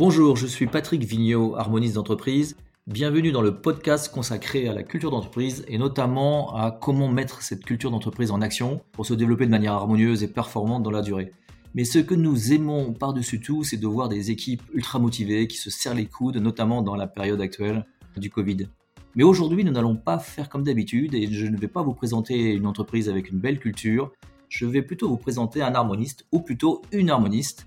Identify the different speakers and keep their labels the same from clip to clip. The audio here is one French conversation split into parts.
Speaker 1: Bonjour, je suis Patrick Vigneault, harmoniste d'entreprise. Bienvenue dans le podcast consacré à la culture d'entreprise et notamment à comment mettre cette culture d'entreprise en action pour se développer de manière harmonieuse et performante dans la durée. Mais ce que nous aimons par-dessus tout, c'est de voir des équipes ultra motivées qui se serrent les coudes, notamment dans la période actuelle du Covid. Mais aujourd'hui, nous n'allons pas faire comme d'habitude et je ne vais pas vous présenter une entreprise avec une belle culture. Je vais plutôt vous présenter un harmoniste ou plutôt une harmoniste.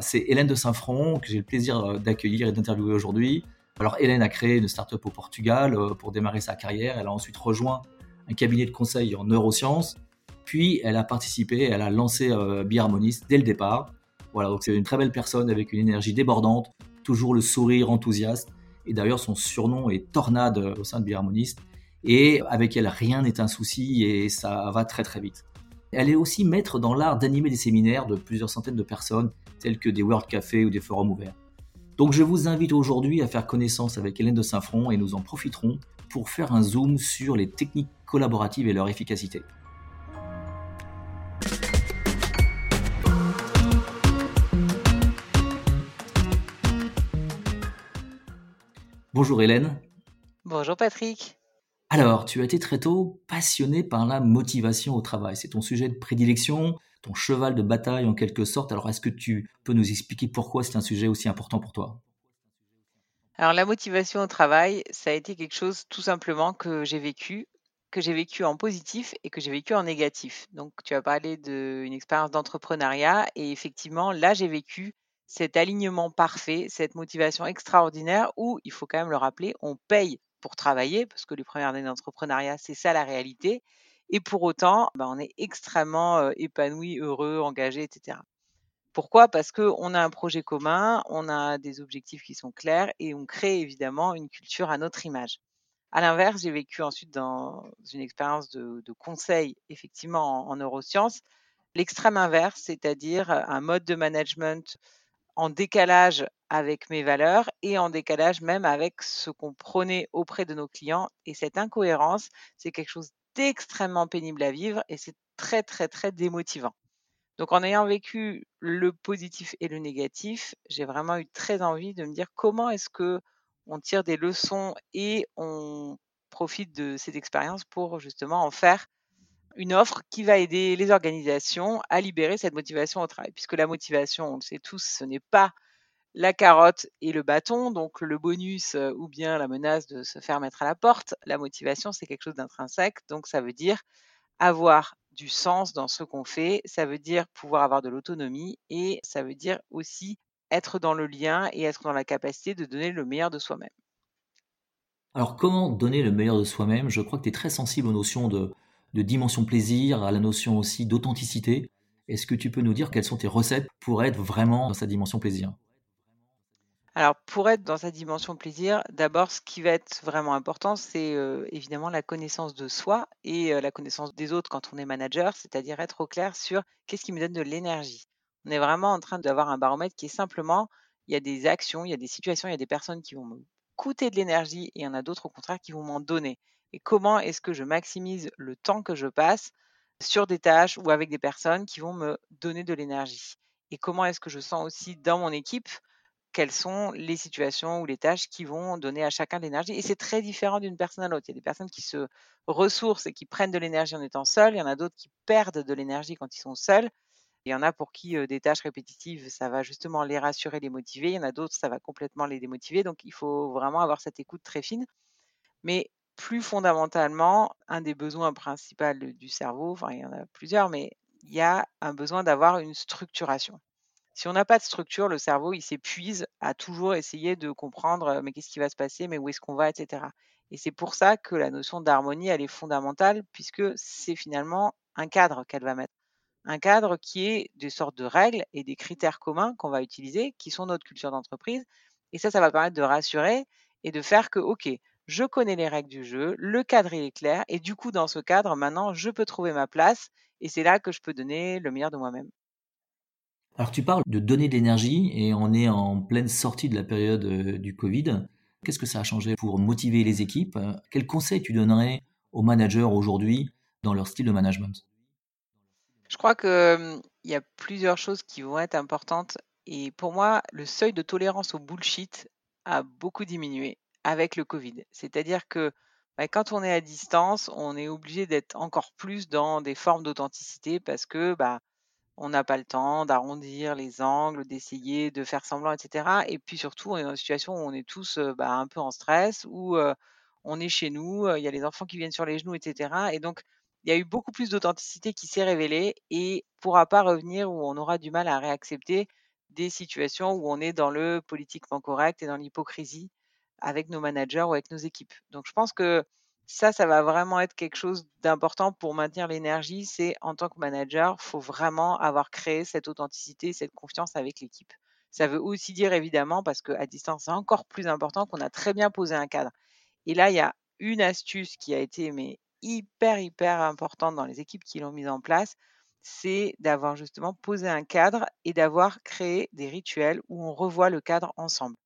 Speaker 1: C'est Hélène de Saint-Front que j'ai le plaisir euh, d'accueillir et d'interviewer aujourd'hui. Alors Hélène a créé une start-up au Portugal euh, pour démarrer sa carrière. Elle a ensuite rejoint un cabinet de conseil en neurosciences. Puis elle a participé, elle a lancé euh, Biharmoniste dès le départ. Voilà, donc c'est une très belle personne avec une énergie débordante, toujours le sourire enthousiaste et d'ailleurs, son surnom est Tornade au sein de Biharmoniste. Et avec elle, rien n'est un souci et ça va très très vite. Elle est aussi maître dans l'art d'animer des séminaires de plusieurs centaines de personnes, tels que des World Café ou des forums ouverts. Donc je vous invite aujourd'hui à faire connaissance avec Hélène de Saint-Front et nous en profiterons pour faire un zoom sur les techniques collaboratives et leur efficacité. Bonjour Hélène.
Speaker 2: Bonjour Patrick.
Speaker 1: Alors, tu as été très tôt passionné par la motivation au travail. C'est ton sujet de prédilection, ton cheval de bataille en quelque sorte. Alors, est-ce que tu peux nous expliquer pourquoi c'est un sujet aussi important pour toi?
Speaker 2: Alors, la motivation au travail, ça a été quelque chose tout simplement que j'ai vécu, que j'ai vécu en positif et que j'ai vécu en négatif. Donc, tu as parlé d'une expérience d'entrepreneuriat et effectivement, là, j'ai vécu cet alignement parfait, cette motivation extraordinaire où, il faut quand même le rappeler, on paye pour travailler, parce que les premières années d'entrepreneuriat, c'est ça la réalité. Et pour autant, bah, on est extrêmement épanoui, heureux, engagé, etc. Pourquoi? Parce qu'on a un projet commun, on a des objectifs qui sont clairs et on crée évidemment une culture à notre image. À l'inverse, j'ai vécu ensuite dans une expérience de, conseil, effectivement en neurosciences, l'extrême inverse, c'est-à-dire un mode de management en décalage avec mes valeurs et en décalage même avec ce qu'on prenait auprès de nos clients. Et cette incohérence, c'est quelque chose d'extrêmement pénible à vivre et c'est très, très, très démotivant. Donc en ayant vécu le positif et le négatif, j'ai vraiment eu très envie de me dire comment est-ce que on tire des leçons et on profite de cette expérience pour justement en faire une offre qui va aider les organisations à libérer cette motivation au travail. Puisque la motivation, on le sait tous, ce n'est pas la carotte et le bâton, donc le bonus euh, ou bien la menace de se faire mettre à la porte. La motivation, c'est quelque chose d'intrinsèque, donc ça veut dire avoir du sens dans ce qu'on fait, ça veut dire pouvoir avoir de l'autonomie et ça veut dire aussi être dans le lien et être dans la capacité de donner le meilleur de soi-même.
Speaker 1: Alors comment donner le meilleur de soi-même? Je crois que tu es très sensible aux notions de, de dimension plaisir, à la notion aussi d'authenticité. Est-ce que tu peux nous dire quelles sont tes recettes pour être vraiment dans sa dimension plaisir?
Speaker 2: Alors, pour être dans sa dimension plaisir, d'abord, ce qui va être vraiment important, c'est euh, évidemment la connaissance de soi et euh, la connaissance des autres quand on est manager, c'est-à-dire être au clair sur qu'est-ce qui me donne de l'énergie. On est vraiment en train d'avoir un baromètre qui est simplement, il y a des actions, il y a des situations, il y a des personnes qui vont me coûter de l'énergie et il y en a d'autres au contraire qui vont m'en donner et comment est-ce que je maximise le temps que je passe sur des tâches ou avec des personnes qui vont me donner de l'énergie? Et comment est-ce que je sens aussi dans mon équipe quelles sont les situations ou les tâches qui vont donner à chacun de l'énergie. Et c'est très différent d'une personne à l'autre. Il y a des personnes qui se ressourcent et qui prennent de l'énergie en étant seules. Il y en a d'autres qui perdent de l'énergie quand ils sont seuls. Il y en a pour qui des tâches répétitives, ça va justement les rassurer, les motiver. Il y en a d'autres, ça va complètement les démotiver. Donc, il faut vraiment avoir cette écoute très fine. Mais plus fondamentalement, un des besoins principaux du cerveau, enfin il y en a plusieurs, mais il y a un besoin d'avoir une structuration. Si on n'a pas de structure, le cerveau, il s'épuise à toujours essayer de comprendre, mais qu'est-ce qui va se passer, mais où est-ce qu'on va, etc. Et c'est pour ça que la notion d'harmonie, elle est fondamentale, puisque c'est finalement un cadre qu'elle va mettre. Un cadre qui est des sortes de règles et des critères communs qu'on va utiliser, qui sont notre culture d'entreprise. Et ça, ça va permettre de rassurer et de faire que, OK, je connais les règles du jeu, le cadre est clair, et du coup, dans ce cadre, maintenant, je peux trouver ma place, et c'est là que je peux donner le meilleur de moi-même.
Speaker 1: Alors tu parles de donner de l'énergie, et on est en pleine sortie de la période euh, du Covid. Qu'est-ce que ça a changé pour motiver les équipes Quels conseils tu donnerais aux managers aujourd'hui dans leur style de management?
Speaker 2: Je crois qu'il hum, y a plusieurs choses qui vont être importantes Et pour moi, le seuil de tolérance au bullshit a beaucoup diminué avec le Covid. C'est-à-dire que bah, quand on est à distance, on est obligé d'être encore plus dans des formes d'authenticité parce que bah, on n'a pas le temps d'arrondir les angles, d'essayer de faire semblant, etc. Et puis surtout, on est dans une situation où on est tous bah, un peu en stress, où on est chez nous, il y a les enfants qui viennent sur les genoux, etc. Et donc, il y a eu beaucoup plus d'authenticité qui s'est révélée et pourra pas revenir où on aura du mal à réaccepter des situations où on est dans le politiquement correct et dans l'hypocrisie avec nos managers ou avec nos équipes. Donc, je pense que ça, ça va vraiment être quelque chose d'important pour maintenir l'énergie. C'est en tant que manager, faut vraiment avoir créé cette authenticité, cette confiance avec l'équipe. Ça veut aussi dire évidemment, parce qu'à distance, c'est encore plus important, qu'on a très bien posé un cadre. Et là, il y a une astuce qui a été mais hyper, hyper importante dans les équipes qui l'ont mise en place, c'est d'avoir justement posé un cadre et d'avoir créé des rituels où on revoit le cadre ensemble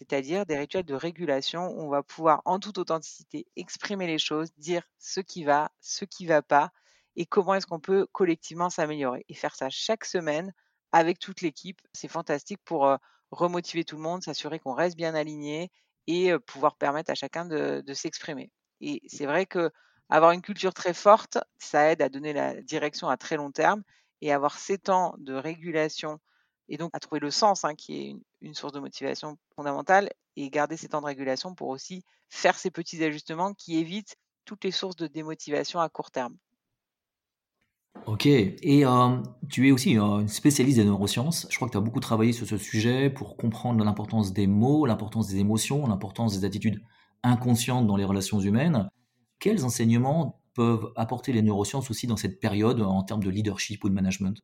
Speaker 2: c'est-à-dire des rituels de régulation où on va pouvoir en toute authenticité exprimer les choses, dire ce qui va, ce qui ne va pas et comment est-ce qu'on peut collectivement s'améliorer. Et faire ça chaque semaine avec toute l'équipe, c'est fantastique pour remotiver tout le monde, s'assurer qu'on reste bien aligné et pouvoir permettre à chacun de, de s'exprimer. Et c'est vrai que avoir une culture très forte, ça aide à donner la direction à très long terme et avoir ces temps de régulation et donc à trouver le sens, hein, qui est une, source de motivation fondamentale, et garder ces temps de régulation pour aussi faire ces petits ajustements qui évitent toutes les sources de démotivation à court terme.
Speaker 1: Ok, et tu es aussi une spécialiste des neurosciences. Je crois que tu as beaucoup travaillé sur ce sujet pour comprendre l'importance des mots, l'importance des émotions, l'importance des attitudes inconscientes dans les relations humaines. Quels enseignements peuvent apporter les neurosciences aussi dans cette période en termes de leadership ou de management?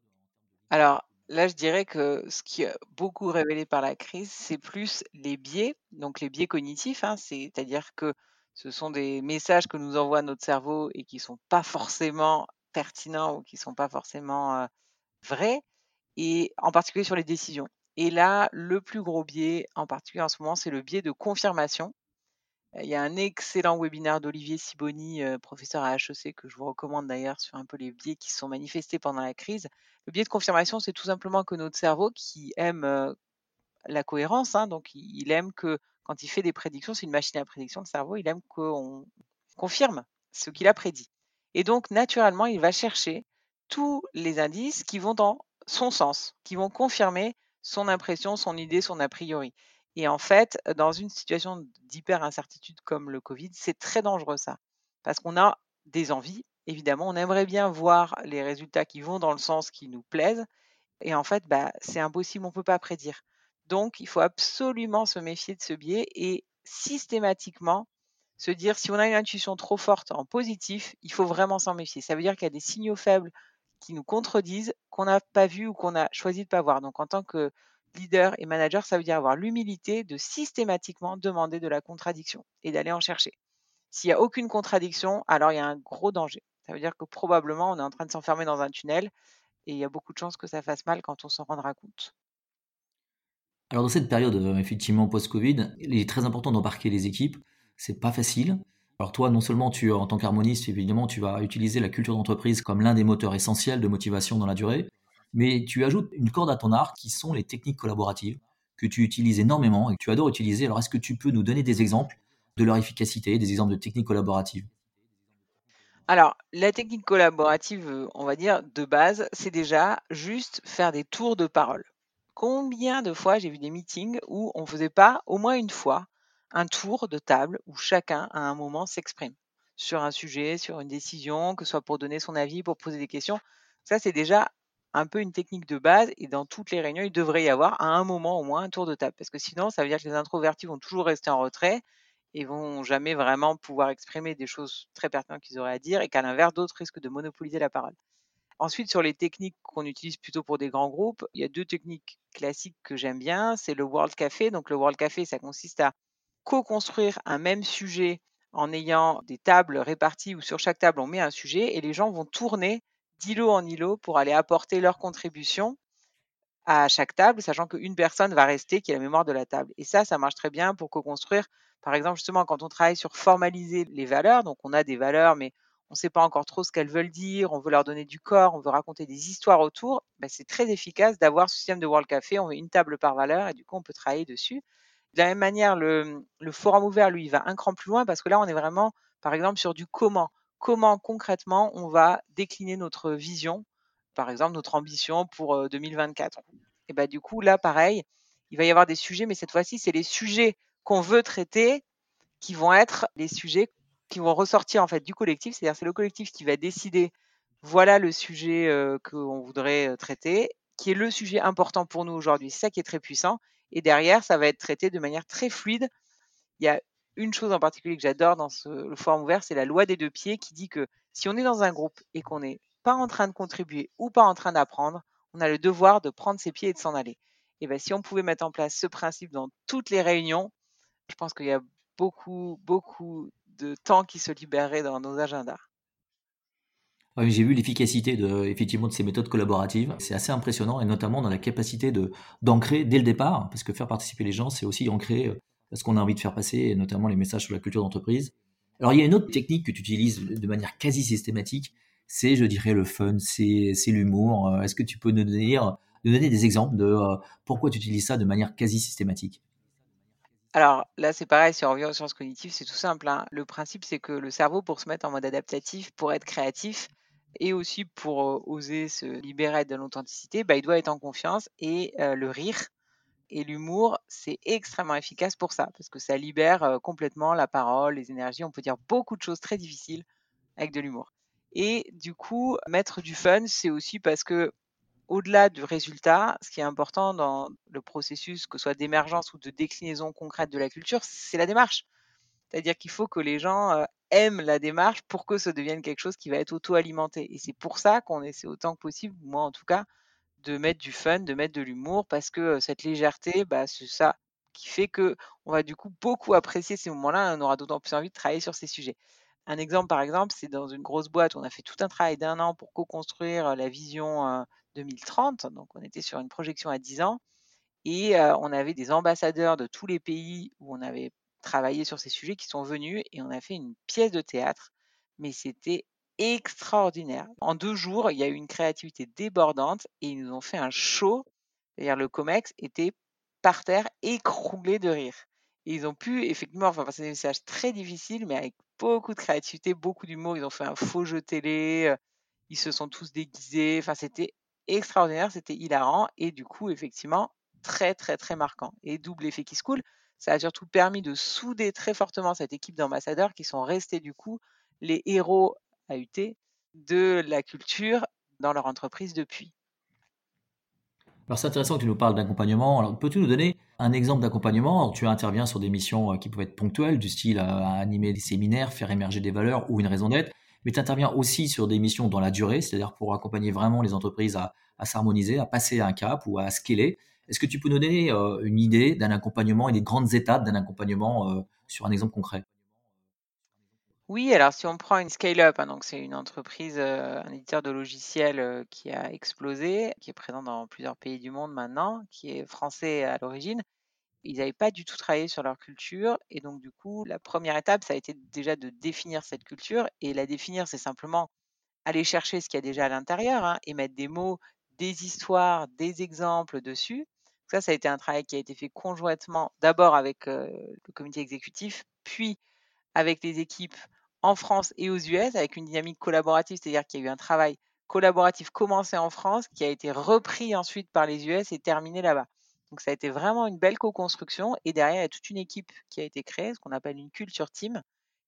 Speaker 2: Alors, Là, je dirais que ce qui a beaucoup révélé par la crise, c'est plus les biais, donc les biais cognitifs, hein, c'est-à-dire que ce sont des messages que nous envoie notre cerveau et qui sont pas forcément pertinents ou qui sont pas forcément vrais, et en particulier sur les décisions. Et là, le plus gros biais, en particulier en ce moment, c'est le biais de confirmation. Il y a un excellent webinaire d'Olivier Siboni, professeur à HEC, que je vous recommande d'ailleurs sur un peu les biais qui sont manifestés pendant la crise. Le biais de confirmation, c'est tout simplement que notre cerveau, qui aime la cohérence, hein, donc il aime que quand il fait des prédictions, c'est une machine à prédiction, le cerveau, il aime qu'on confirme ce qu'il a prédit. Et donc, naturellement, il va chercher tous les indices qui vont dans son sens, qui vont confirmer son impression, son idée, son a priori. Et en fait, dans une situation d'hyper incertitude comme le Covid, c'est très dangereux ça. Parce qu'on a des envies, évidemment, on aimerait bien voir les résultats qui vont dans le sens qui nous plaisent. Et en fait, bah, c'est impossible, on ne peut pas prédire. Donc, il faut absolument se méfier de ce biais et systématiquement se dire si on a une intuition trop forte en positif, il faut vraiment s'en méfier. Ça veut dire qu'il y a des signaux faibles qui nous contredisent, qu'on n'a pas vu ou qu'on a choisi de ne pas voir. Donc, en tant que leader et manager, ça veut dire avoir l'humilité de systématiquement demander de la contradiction et d'aller en chercher. S'il n'y a aucune contradiction, alors il y a un gros danger. Ça veut dire que probablement on est en train de s'enfermer dans un tunnel et il y a beaucoup de chances que ça fasse mal quand on s'en rendra compte.
Speaker 1: Alors dans cette période euh, effectivement post-Covid, il est très important d'embarquer les équipes. C'est pas facile. Alors toi, non seulement tu en tant qu'harmoniste, évidemment, tu vas utiliser la culture d'entreprise comme l'un des moteurs essentiels de motivation dans la durée, mais tu ajoutes une corde à ton arc qui sont les techniques collaboratives que tu utilises énormément et que tu adores utiliser. Alors, est-ce que tu peux nous donner des exemples de leur efficacité, des exemples de techniques collaboratives?
Speaker 2: Alors, la technique collaborative, on va dire, de base, c'est déjà juste faire des tours de parole. Combien de fois j'ai vu des meetings où on ne faisait pas au moins une fois un tour de table où chacun à un moment s'exprime sur un sujet, sur une décision, que ce soit pour donner son avis, pour poser des questions. Ça, c'est déjà un peu une technique de base et dans toutes les réunions, il devrait y avoir à un moment au moins un tour de table. Parce que sinon, ça veut dire que les introvertis vont toujours rester en retrait et vont jamais vraiment pouvoir exprimer des choses très pertinentes qu'ils auraient à dire et qu'à l'inverse, d'autres risquent de monopoliser la parole. Ensuite, sur les techniques qu'on utilise plutôt pour des grands groupes, il y a deux techniques classiques que j'aime bien. C'est le World Café. Donc, le World Café, ça consiste à co-construire un même sujet en ayant des tables réparties où sur chaque table, on met un sujet et les gens vont tourner d'îlot en îlot pour aller apporter leur contribution à chaque table, sachant qu'une personne va rester qui a la mémoire de la table. Et ça, ça marche très bien pour co-construire. Par exemple, justement, quand on travaille sur formaliser les valeurs, donc on a des valeurs, mais on ne sait pas encore trop ce qu'elles veulent dire, on veut leur donner du corps, on veut raconter des histoires autour, bah, c'est très efficace d'avoir ce système de World Café. On met une table par valeur et du coup, on peut travailler dessus. De la même manière, le, forum ouvert, lui, il va un cran plus loin parce que là, on est vraiment, par exemple, sur du comment. Comment concrètement on va décliner notre vision, par exemple notre ambition pour 2024. Et bah, du coup, là, pareil, il va y avoir des sujets, mais cette fois-ci, c'est les sujets qu'on veut traiter qui vont être les sujets qui vont ressortir en fait du collectif. C'est-à-dire c'est le collectif qui va décider voilà le sujet qu'on voudrait traiter, qui est le sujet important pour nous aujourd'hui. C'est ça qui est très puissant. Et derrière, ça va être traité de manière très fluide. Il y a une chose en particulier que j'adore dans ce, le forum ouvert, c'est la loi des deux pieds qui dit que si on est dans un groupe et qu'on n'est pas en train de contribuer ou pas en train d'apprendre, on a le devoir de prendre ses pieds et de s'en aller. Et bien, si on pouvait mettre en place ce principe dans toutes les réunions, je pense qu'il y a beaucoup, beaucoup de temps qui se libérerait dans nos agendas.
Speaker 1: J'ai vu l'efficacité de, effectivement, de ces méthodes collaboratives. C'est assez impressionnant, et notamment dans la capacité de, d'ancrer dès le départ, parce que faire participer les gens, c'est aussi ancrer euh, ce qu'on a envie de faire passer, et notamment les messages sur la culture d'entreprise. Alors, il y a une autre technique que tu utilises de manière quasi systématique, c'est, je dirais, le fun, c'est, l'humour. Euh, est-ce que tu peux nous donner, nous donner des exemples de euh, pourquoi tu utilises ça de manière quasi systématique?
Speaker 2: Alors là, c'est pareil, si on revient aux sciences cognitives, c'est tout simple. Hein. Le principe, c'est que le cerveau, pour se mettre en mode adaptatif, pour être créatif et aussi pour oser se libérer de l'authenticité, bah, il doit être en confiance et le rire et l'humour, c'est extrêmement efficace pour ça, parce que ça libère complètement la parole, les énergies. On peut dire beaucoup de choses très difficiles avec de l'humour. Et du coup, mettre du fun, c'est aussi parce que au-delà du résultat, ce qui est important dans le processus, que ce soit d'émergence ou de déclinaison concrète de la culture, c'est la démarche. C'est-à-dire qu'il faut que les gens aiment la démarche pour que ça devienne quelque chose qui va être auto-alimenté. Et c'est pour ça qu'on essaie autant que possible, moi en tout cas, de mettre du fun, de mettre de l'humour, parce que cette légèreté, bah, c'est ça qui fait que on va du coup beaucoup apprécier ces moments-là, on aura d'autant plus envie de travailler sur ces sujets. Un exemple, par exemple, c'est dans une grosse boîte, où on a fait tout un travail d'un an pour co-construire la vision 2030. Donc, on était sur une projection à 10 ans. Et on avait des ambassadeurs de tous les pays où on avait travaillé sur ces sujets qui sont venus et on a fait une pièce de théâtre. Mais c'était extraordinaire. En deux jours, il y a eu une créativité débordante et ils nous ont fait un show. C'est-à-dire le COMEX était par terre écroulé de rire. Et ils ont pu effectivement enfin, passer des messages très difficiles, mais avec beaucoup de créativité, beaucoup d'humour. Ils ont fait un faux jeu télé, ils se sont tous déguisés. Enfin, c'était extraordinaire, c'était hilarant et du coup, effectivement, très, très, très marquant. Et double effet qui se coule, ça a surtout permis de souder très fortement cette équipe d'ambassadeurs qui sont restés du coup les héros AUT de la culture dans leur entreprise depuis.
Speaker 1: Alors c'est intéressant que tu nous parles d'accompagnement. Alors peux-tu nous donner un exemple d'accompagnement? Tu interviens sur des missions euh, qui peuvent être ponctuelles, du style à animer des séminaires, faire émerger des valeurs ou une raison d'être mais tu interviens aussi sur des missions dans la durée, c'est-à-dire pour accompagner vraiment les entreprises à, s'harmoniser, à passer un cap ou à scaler. Est-ce que tu peux nous donner euh, une idée d'un accompagnement et des grandes étapes d'un accompagnement euh, sur un exemple concret?
Speaker 2: Oui, alors si on prend une scale-up, hein, c'est une entreprise, euh, un éditeur de logiciels qui a explosé, qui est présent dans plusieurs pays du monde maintenant, qui est français à l'origine, ils n'avaient pas du tout travaillé sur leur culture. Et donc, du coup, la première étape, ça a été déjà de définir cette culture. Et la définir, c'est simplement aller chercher ce qu'il y a déjà à l'intérieur hein, et mettre des mots, des histoires, des exemples dessus. Ça, ça a été un travail qui a été fait conjointement, d'abord avec le comité exécutif, puis avec les équipes en France et aux US, avec une dynamique collaborative, c'est-à-dire qu'il y a eu un travail collaboratif commencé en France, qui a été repris ensuite par les US et terminé là-bas. Donc ça a été vraiment une belle co-construction et derrière, il y a toute une équipe qui a été créée, ce qu'on appelle une culture team,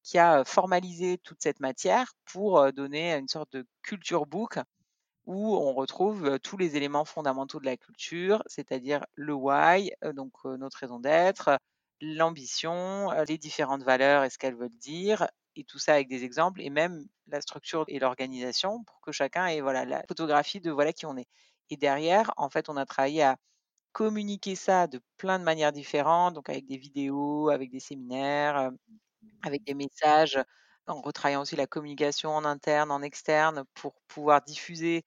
Speaker 2: qui a formalisé toute cette matière pour donner une sorte de culture book où on retrouve tous les éléments fondamentaux de la culture, c'est-à-dire le why, donc notre raison d'être, l'ambition, les différentes valeurs et ce qu'elles veulent dire, et tout ça avec des exemples, et même la structure et l'organisation pour que chacun ait voilà, la photographie de voilà qui on est. Et derrière, en fait, on a travaillé à communiquer ça de plein de manières différentes, donc avec des vidéos, avec des séminaires, avec des messages, en retravaillant aussi la communication en interne, en externe, pour pouvoir diffuser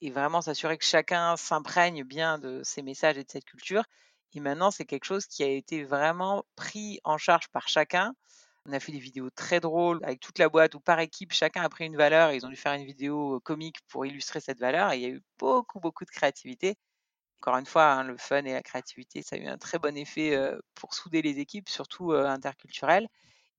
Speaker 2: et vraiment s'assurer que chacun s'imprègne bien de ces messages et de cette culture. Et maintenant, c'est quelque chose qui a été vraiment pris en charge par chacun On a fait des vidéos très drôles avec toute la boîte où par équipe, chacun a pris une valeur et ils ont dû faire une vidéo comique pour illustrer cette valeur. Et il y a eu beaucoup, beaucoup de créativité. Encore une fois, hein, le fun et la créativité, ça a eu un très bon effet pour souder les équipes, surtout interculturelles.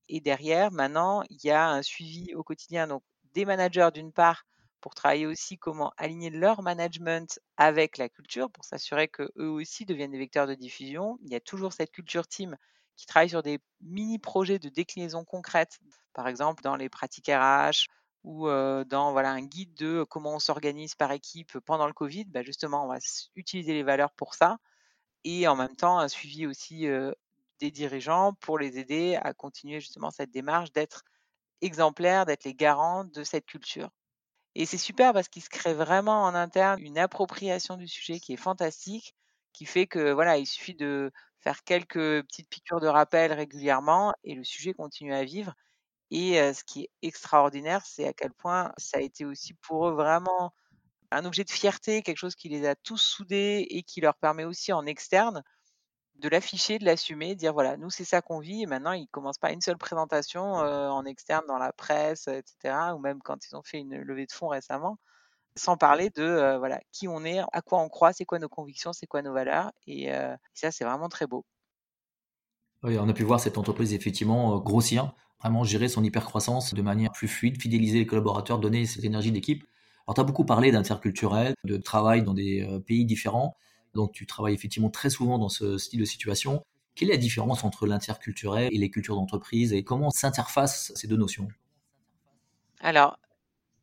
Speaker 2: Et derrière, maintenant, il y a un suivi au quotidien donc des managers d'une part pour travailler aussi comment aligner leur management avec la culture pour s'assurer que eux aussi deviennent des vecteurs de diffusion. Il y a toujours cette culture team qui travaille sur des mini projets de déclinaison concrète, par exemple dans les pratiques RH ou dans voilà un guide de comment on s'organise par équipe pendant le Covid. Bah, justement, on va utiliser les valeurs pour ça et en même temps un suivi aussi des dirigeants pour les aider à continuer justement cette démarche d'être exemplaires, d'être les garants de cette culture. Et c'est super parce qu'il se crée vraiment en interne une appropriation du sujet qui est fantastique, qui fait que voilà, il suffit de faire quelques petites piqûres de rappel régulièrement et le sujet continue à vivre. Et ce qui est extraordinaire, c'est à quel point ça a été aussi pour eux vraiment un objet de fierté, quelque chose qui les a tous soudés et qui leur permet aussi en externe de l'afficher, de l'assumer, dire voilà, nous c'est ça qu'on vit. Et maintenant, ils commencent pas une seule présentation en externe dans la presse, etc. Ou même quand ils ont fait une levée de fonds récemment, sans parler de voilà qui on est, à quoi on croit, c'est quoi nos convictions, c'est quoi nos valeurs. Et, ça, c'est vraiment très beau.
Speaker 1: Oui, on a pu voir cette entreprise effectivement grossir, vraiment gérer son hypercroissance de manière plus fluide, fidéliser les collaborateurs, donner cette énergie d'équipe. Alors, tu as beaucoup parlé d'interculturel, de travail dans des pays différents. Donc tu travailles effectivement très souvent dans ce style de situation. Quelle est la différence entre l'interculturel et les cultures d'entreprise et comment s'interfacent ces deux notions?
Speaker 2: Alors,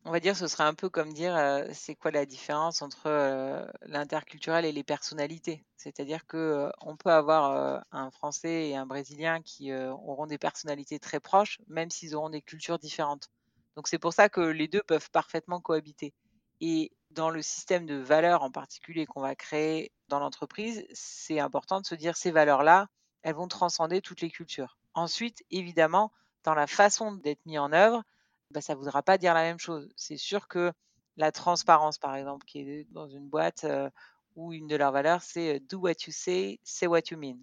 Speaker 2: on va dire ce serait un peu comme dire euh, c'est quoi la différence entre euh, l'interculturel et les personnalités? C'est-à-dire que euh, on peut avoir un Français et un Brésilien qui auront des personnalités très proches, même s'ils auront des cultures différentes. Donc c'est pour ça que les deux peuvent parfaitement cohabiter. Et dans le système de valeurs en particulier qu'on va créer dans l'entreprise, c'est important de se dire ces valeurs-là, elles vont transcender toutes les cultures. Ensuite, évidemment, dans la façon d'être mis en œuvre, bah, ça ne voudra pas dire la même chose. C'est sûr que la transparence, par exemple, qui est dans une boîte euh, où une de leurs valeurs, c'est euh, do what you say, say what you mean.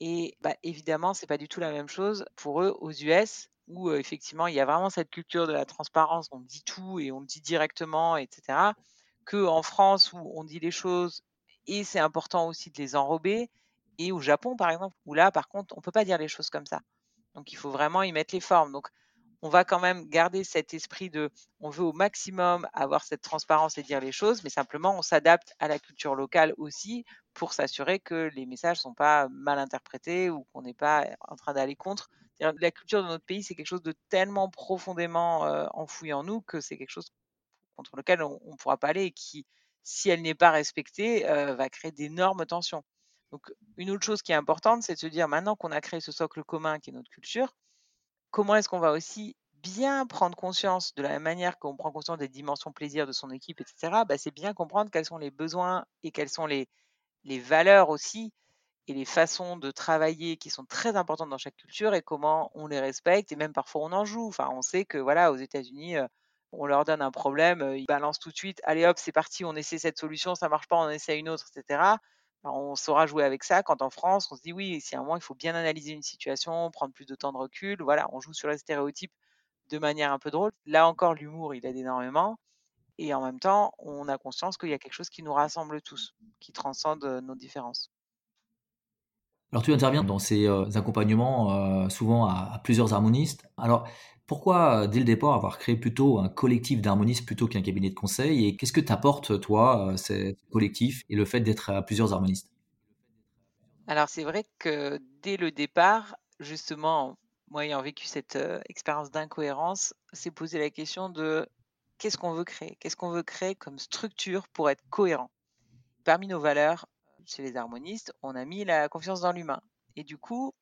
Speaker 2: Et bah, évidemment, c'est pas du tout la même chose pour eux aux US, où effectivement il y a vraiment cette culture de la transparence, on dit tout et on dit directement, etc. Que en France où on dit les choses et c'est important aussi de les enrober, et au Japon par exemple où là par contre on peut pas dire les choses comme ça. Donc il faut vraiment y mettre les formes. Donc on va quand même garder cet esprit de on veut au maximum avoir cette transparence et dire les choses, mais simplement on s'adapte à la culture locale aussi pour s'assurer que les messages ne sont pas mal interprétés ou qu'on n'est pas en train d'aller contre. La culture de notre pays, c'est quelque chose de tellement profondément euh, enfoui en nous que c'est quelque chose contre lequel on ne pourra pas aller et qui, si elle n'est pas respectée, euh, va créer d'énormes tensions. Donc, une autre chose qui est importante, c'est de se dire maintenant qu'on a créé ce socle commun qui est notre culture, comment est-ce qu'on va aussi bien prendre conscience de la manière qu'on prend conscience des dimensions plaisir de son équipe, etc. Bah, c'est bien comprendre quels sont les besoins et quelles sont les valeurs aussi et les façons de travailler qui sont très importantes dans chaque culture et comment on les respecte et même parfois on en joue. Enfin, on sait que voilà, aux États-Unis, on leur donne un problème, ils balancent tout de suite, allez hop, c'est parti, on essaie cette solution, ça marche pas, on essaie une autre, etc on saura jouer avec ça. Quand en France, on se dit oui, si à un moment il faut bien analyser une situation, prendre plus de temps de recul, voilà, on joue sur les stéréotypes de manière un peu drôle. Là encore, l'humour, il aide énormément. Et en même temps, on a conscience qu'il y a quelque chose qui nous rassemble tous, qui transcende nos différences.
Speaker 1: Alors tu interviens dans ces accompagnements souvent à, plusieurs harmonistes. Alors pourquoi, dès le départ, avoir créé plutôt un collectif d'harmonistes plutôt qu'un cabinet de conseil? Et qu'est-ce que t'apporte, toi, ce collectif et le fait d'être à plusieurs harmonistes?
Speaker 2: Alors, c'est vrai que dès le départ, justement, moi ayant vécu cette expérience d'incohérence, c'est poser la question de qu'est-ce qu'on veut créer? Qu'est-ce qu'on veut créer comme structure pour être cohérent? Parmi nos valeurs, chez les harmonistes, on a mis la confiance dans l'humain. Et du coup,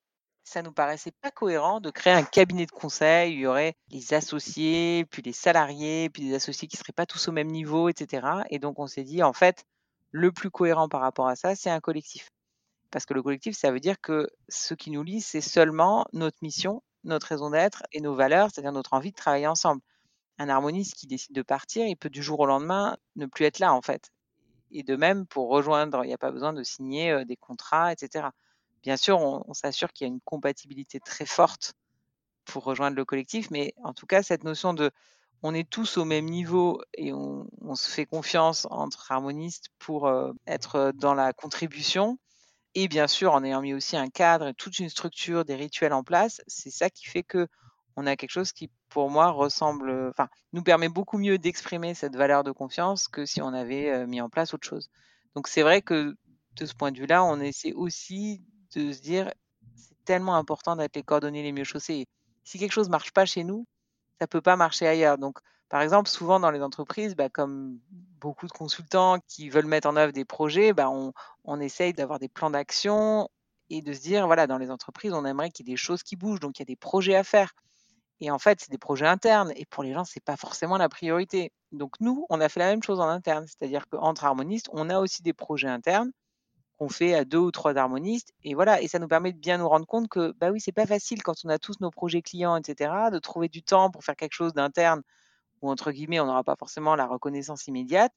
Speaker 2: ça nous paraissait pas cohérent de créer un cabinet de conseil. Il y aurait les associés, puis les salariés, puis les associés qui seraient pas tous au même niveau, etc. Et donc on s'est dit en fait, le plus cohérent par rapport à ça, c'est un collectif. Parce que le collectif, ça veut dire que ce qui nous lie, c'est seulement notre mission, notre raison d'être et nos valeurs, c'est-à-dire notre envie de travailler ensemble. Un harmoniste qui décide de partir, il peut du jour au lendemain ne plus être là en fait. Et de même, pour rejoindre, il n'y a pas besoin de signer euh, des contrats, etc. Bien sûr, on, s'assure qu'il y a une compatibilité très forte pour rejoindre le collectif, mais en tout cas, cette notion de on est tous au même niveau et on, se fait confiance entre harmonistes pour être dans la contribution. Et bien sûr, en ayant mis aussi un cadre, toute une structure, des rituels en place, c'est ça qui fait que on a quelque chose qui, pour moi, ressemble, enfin, nous permet beaucoup mieux d'exprimer cette valeur de confiance que si on avait mis en place autre chose. Donc c'est vrai que de ce point de vue-là, on essaie aussi de se dire, c'est tellement important d'être les coordonnées les mieux chaussés. Si quelque chose marche pas chez nous, ça peut pas marcher ailleurs. Donc, par exemple, souvent dans les entreprises, bah, comme beaucoup de consultants qui veulent mettre en œuvre des projets, bah, on, on essaye d'avoir des plans d'action et de se dire, voilà, dans les entreprises, on aimerait qu'il y ait des choses qui bougent, donc il y a des projets à faire. Et en fait, c'est des projets internes. Et pour les gens, c'est pas forcément la priorité. Donc nous, on a fait la même chose en interne. C'est-à-dire qu'entre harmonistes, on a aussi des projets internes qu'on fait à deux ou trois harmonistes. Et voilà. Et ça nous permet de bien nous rendre compte que, bah oui, c'est pas facile quand on a tous nos projets clients, etc., de trouver du temps pour faire quelque chose d'interne où, entre guillemets, on n'aura pas forcément la reconnaissance immédiate.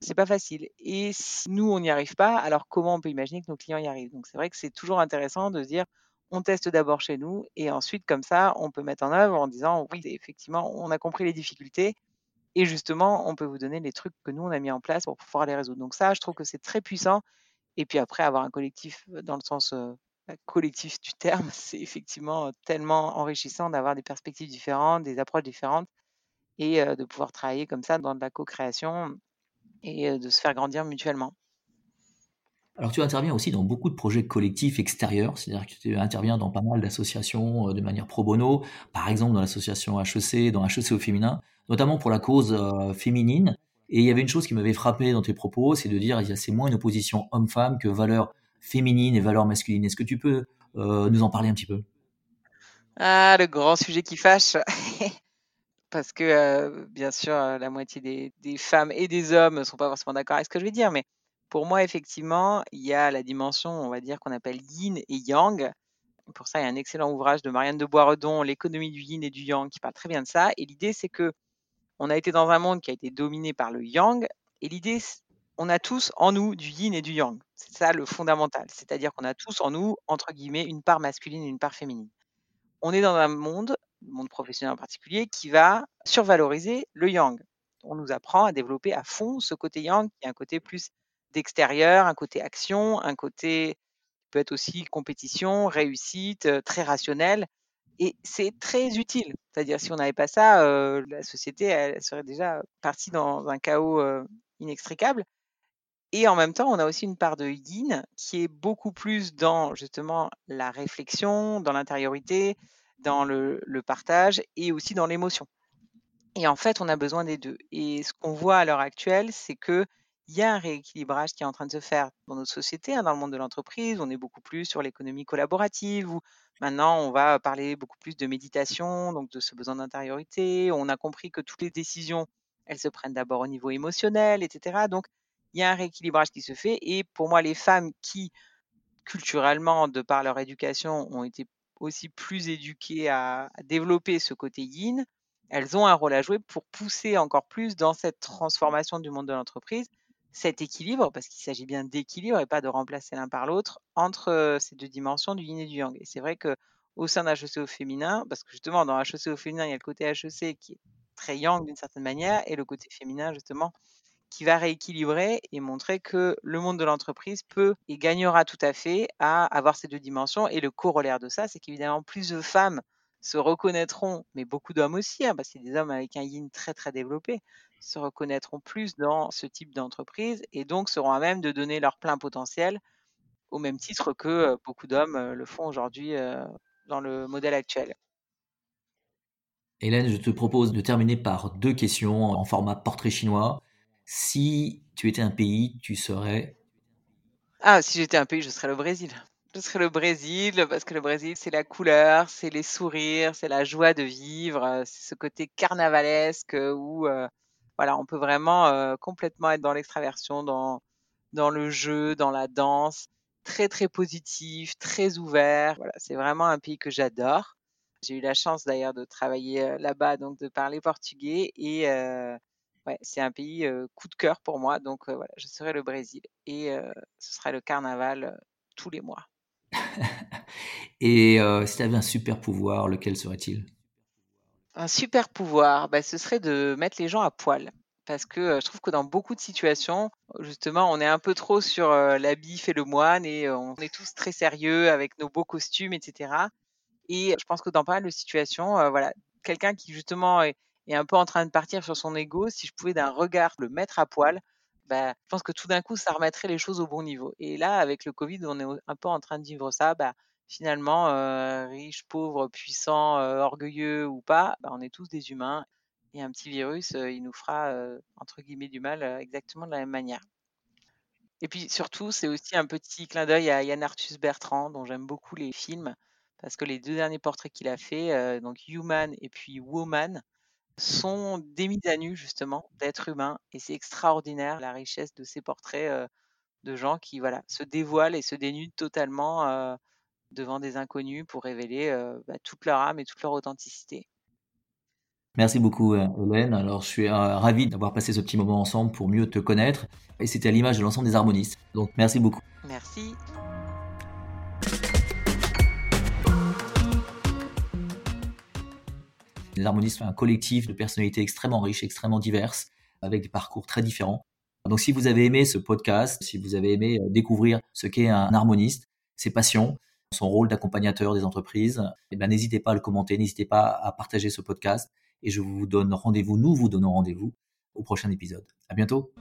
Speaker 2: C'est pas facile. Et si nous, on n'y arrive pas, alors comment on peut imaginer que nos clients y arrivent? Donc c'est vrai que c'est toujours intéressant de se dire, on teste d'abord chez nous et ensuite, comme ça, on peut mettre en œuvre en disant oui, effectivement, on a compris les difficultés et justement, on peut vous donner les trucs que nous, on a mis en place pour pouvoir les résoudre. Donc ça, je trouve que c'est très puissant. Et puis après, avoir un collectif dans le sens bah, collectif du terme, c'est effectivement tellement enrichissant d'avoir des perspectives différentes, des approches différentes et de pouvoir travailler comme ça dans de la co-création et de se faire grandir mutuellement.
Speaker 1: Alors tu interviens aussi dans beaucoup de projets collectifs extérieurs, c'est-à-dire que tu interviens dans pas mal d'associations euh, de manière pro bono, par exemple dans l'association HEC, dans HEC au féminin, notamment pour la cause euh, féminine. Et il y avait une chose qui m'avait frappé dans tes propos, c'est de dire c'est moins une opposition homme-femme que valeurs féminines et valeurs masculines. Est-ce que tu peux euh, nous en parler un petit peu?
Speaker 2: Ah, le grand sujet qui fâche Parce que, bien sûr, la moitié des, des, femmes et des hommes ne sont pas forcément d'accord avec ce que je vais dire, mais pour moi, effectivement, il y a la dimension, on va dire, qu'on appelle yin et yang. Pour ça, il y a un excellent ouvrage de Marianne de Boisredon, L'économie du yin et du yang, qui parle très bien de ça. Et l'idée, c'est que on a été dans un monde qui a été dominé par le yang. Et l'idée, on a tous en nous du yin et du yang. C'est ça le fondamental. C'est-à-dire qu'on a tous en nous, entre guillemets, une part masculine et une part féminine. On est dans un monde, le monde professionnel en particulier, qui va survaloriser le yang. On nous apprend à développer à fond ce côté yang, qui est un côté plus d'extérieur, un côté action, un côté peut être aussi compétition, réussite, très rationnel. Et c'est très utile. C'est-à-dire, si on n'avait pas ça, la société elle serait déjà partie dans un chaos inextricable. Et en même temps, on a aussi une part de yin qui est beaucoup plus dans justement la réflexion, dans l'intériorité, dans le, partage et aussi dans l'émotion. Et en fait, on a besoin des deux. Et ce qu'on voit à l'heure actuelle, c'est que il y a un rééquilibrage qui est en train de se faire dans notre société, hein, dans le monde de l'entreprise. On est beaucoup plus sur l'économie collaborative, où maintenant on va parler beaucoup plus de méditation, donc de ce besoin d'intériorité. On a compris que toutes les décisions, elles se prennent d'abord au niveau émotionnel, etc. Donc il y a un rééquilibrage qui se fait. Et pour moi, les femmes qui, culturellement, de par leur éducation, ont été aussi plus éduquées à, à développer ce côté yin, elles ont un rôle à jouer pour pousser encore plus dans cette transformation du monde de l'entreprise cet équilibre, parce qu'il s'agit bien d'équilibre et pas de remplacer l'un par l'autre, entre ces deux dimensions du yin et du yang. Et c'est vrai que au sein d'un HEC au féminin, parce que justement dans HEC au féminin, il y a le côté HEC qui est très yang d'une certaine manière, et le côté féminin justement qui va rééquilibrer et montrer que le monde de l'entreprise peut et gagnera tout à fait à avoir ces deux dimensions. Et le corollaire de ça, c'est qu'évidemment, plus de femmes se reconnaîtront, mais beaucoup d'hommes aussi, hein, parce qu'il y a des hommes avec un yin très très développé, se reconnaîtront plus dans ce type d'entreprise et donc seront à même de donner leur plein potentiel au même titre que beaucoup d'hommes le font aujourd'hui dans le modèle actuel.
Speaker 1: Hélène, je te propose de terminer par deux questions en format portrait chinois. Si tu étais un pays, tu serais...
Speaker 2: Ah, si j'étais un pays, je serais le Brésil. Je serais le Brésil parce que le Brésil, c'est la couleur, c'est les sourires, c'est la joie de vivre, c'est ce côté carnavalesque où voilà, on peut vraiment complètement être dans l'extraversion, dans, dans le jeu, dans la danse, très très positif, très ouvert. Voilà, c'est vraiment un pays que j'adore. J'ai eu la chance d'ailleurs de travailler là-bas, donc de parler portugais et ouais, c'est un pays coup de cœur pour moi. Donc voilà, je serai le Brésil et ce sera le carnaval tous les mois.
Speaker 1: Et euh, si tu avais un super pouvoir, lequel serait-il?
Speaker 2: Un super pouvoir, bah, ce serait de mettre les gens à poil. Parce que je trouve que dans beaucoup de situations, justement, on est un peu trop sur la bif et le moine et on est tous très sérieux avec nos beaux costumes, etc. Et je pense que dans pas mal de situations, voilà, quelqu'un qui justement est, est, un peu en train de partir sur son ego, si je pouvais d'un regard le mettre à poil, bah, je pense que tout d'un coup, ça remettrait les choses au bon niveau. Et là, avec le Covid, on est un peu en train de vivre ça. Bah, finalement, euh, riches, pauvres, puissants, euh, orgueilleux ou pas, bah, on est tous des humains. Et un petit virus, euh, il nous fera, entre guillemets, du mal exactement de la même manière. Et puis surtout, c'est aussi un petit clin d'œil à Yann Arthus Bertrand, dont j'aime beaucoup les films, parce que les deux derniers portraits qu'il a fait, donc Human et puis Woman, sont des mises à nu justement d'êtres humains. Et c'est extraordinaire la richesse de ces portraits de gens qui voilà, se dévoilent et se dénudent totalement devant des inconnus pour révéler bah, toute leur âme et toute leur authenticité.
Speaker 1: Merci beaucoup Hélène. Alors je suis ravi d'avoir passé ce petit moment ensemble pour mieux te connaître. Et c'était à l'image de l'ensemble des harmonistes. Donc merci beaucoup.
Speaker 2: Merci.
Speaker 1: Les harmonistes sont un collectif de personnalités extrêmement riches, extrêmement diverses, avec des parcours très différents. Donc si vous avez aimé ce podcast, si vous avez aimé découvrir ce qu'est un harmoniste, ses passions, son rôle d'accompagnateur des entreprises, eh ben, n'hésitez pas à le commenter, n'hésitez pas à partager ce podcast et je vous donne rendez-vous, nous vous donnons rendez-vous au prochain épisode. À bientôt.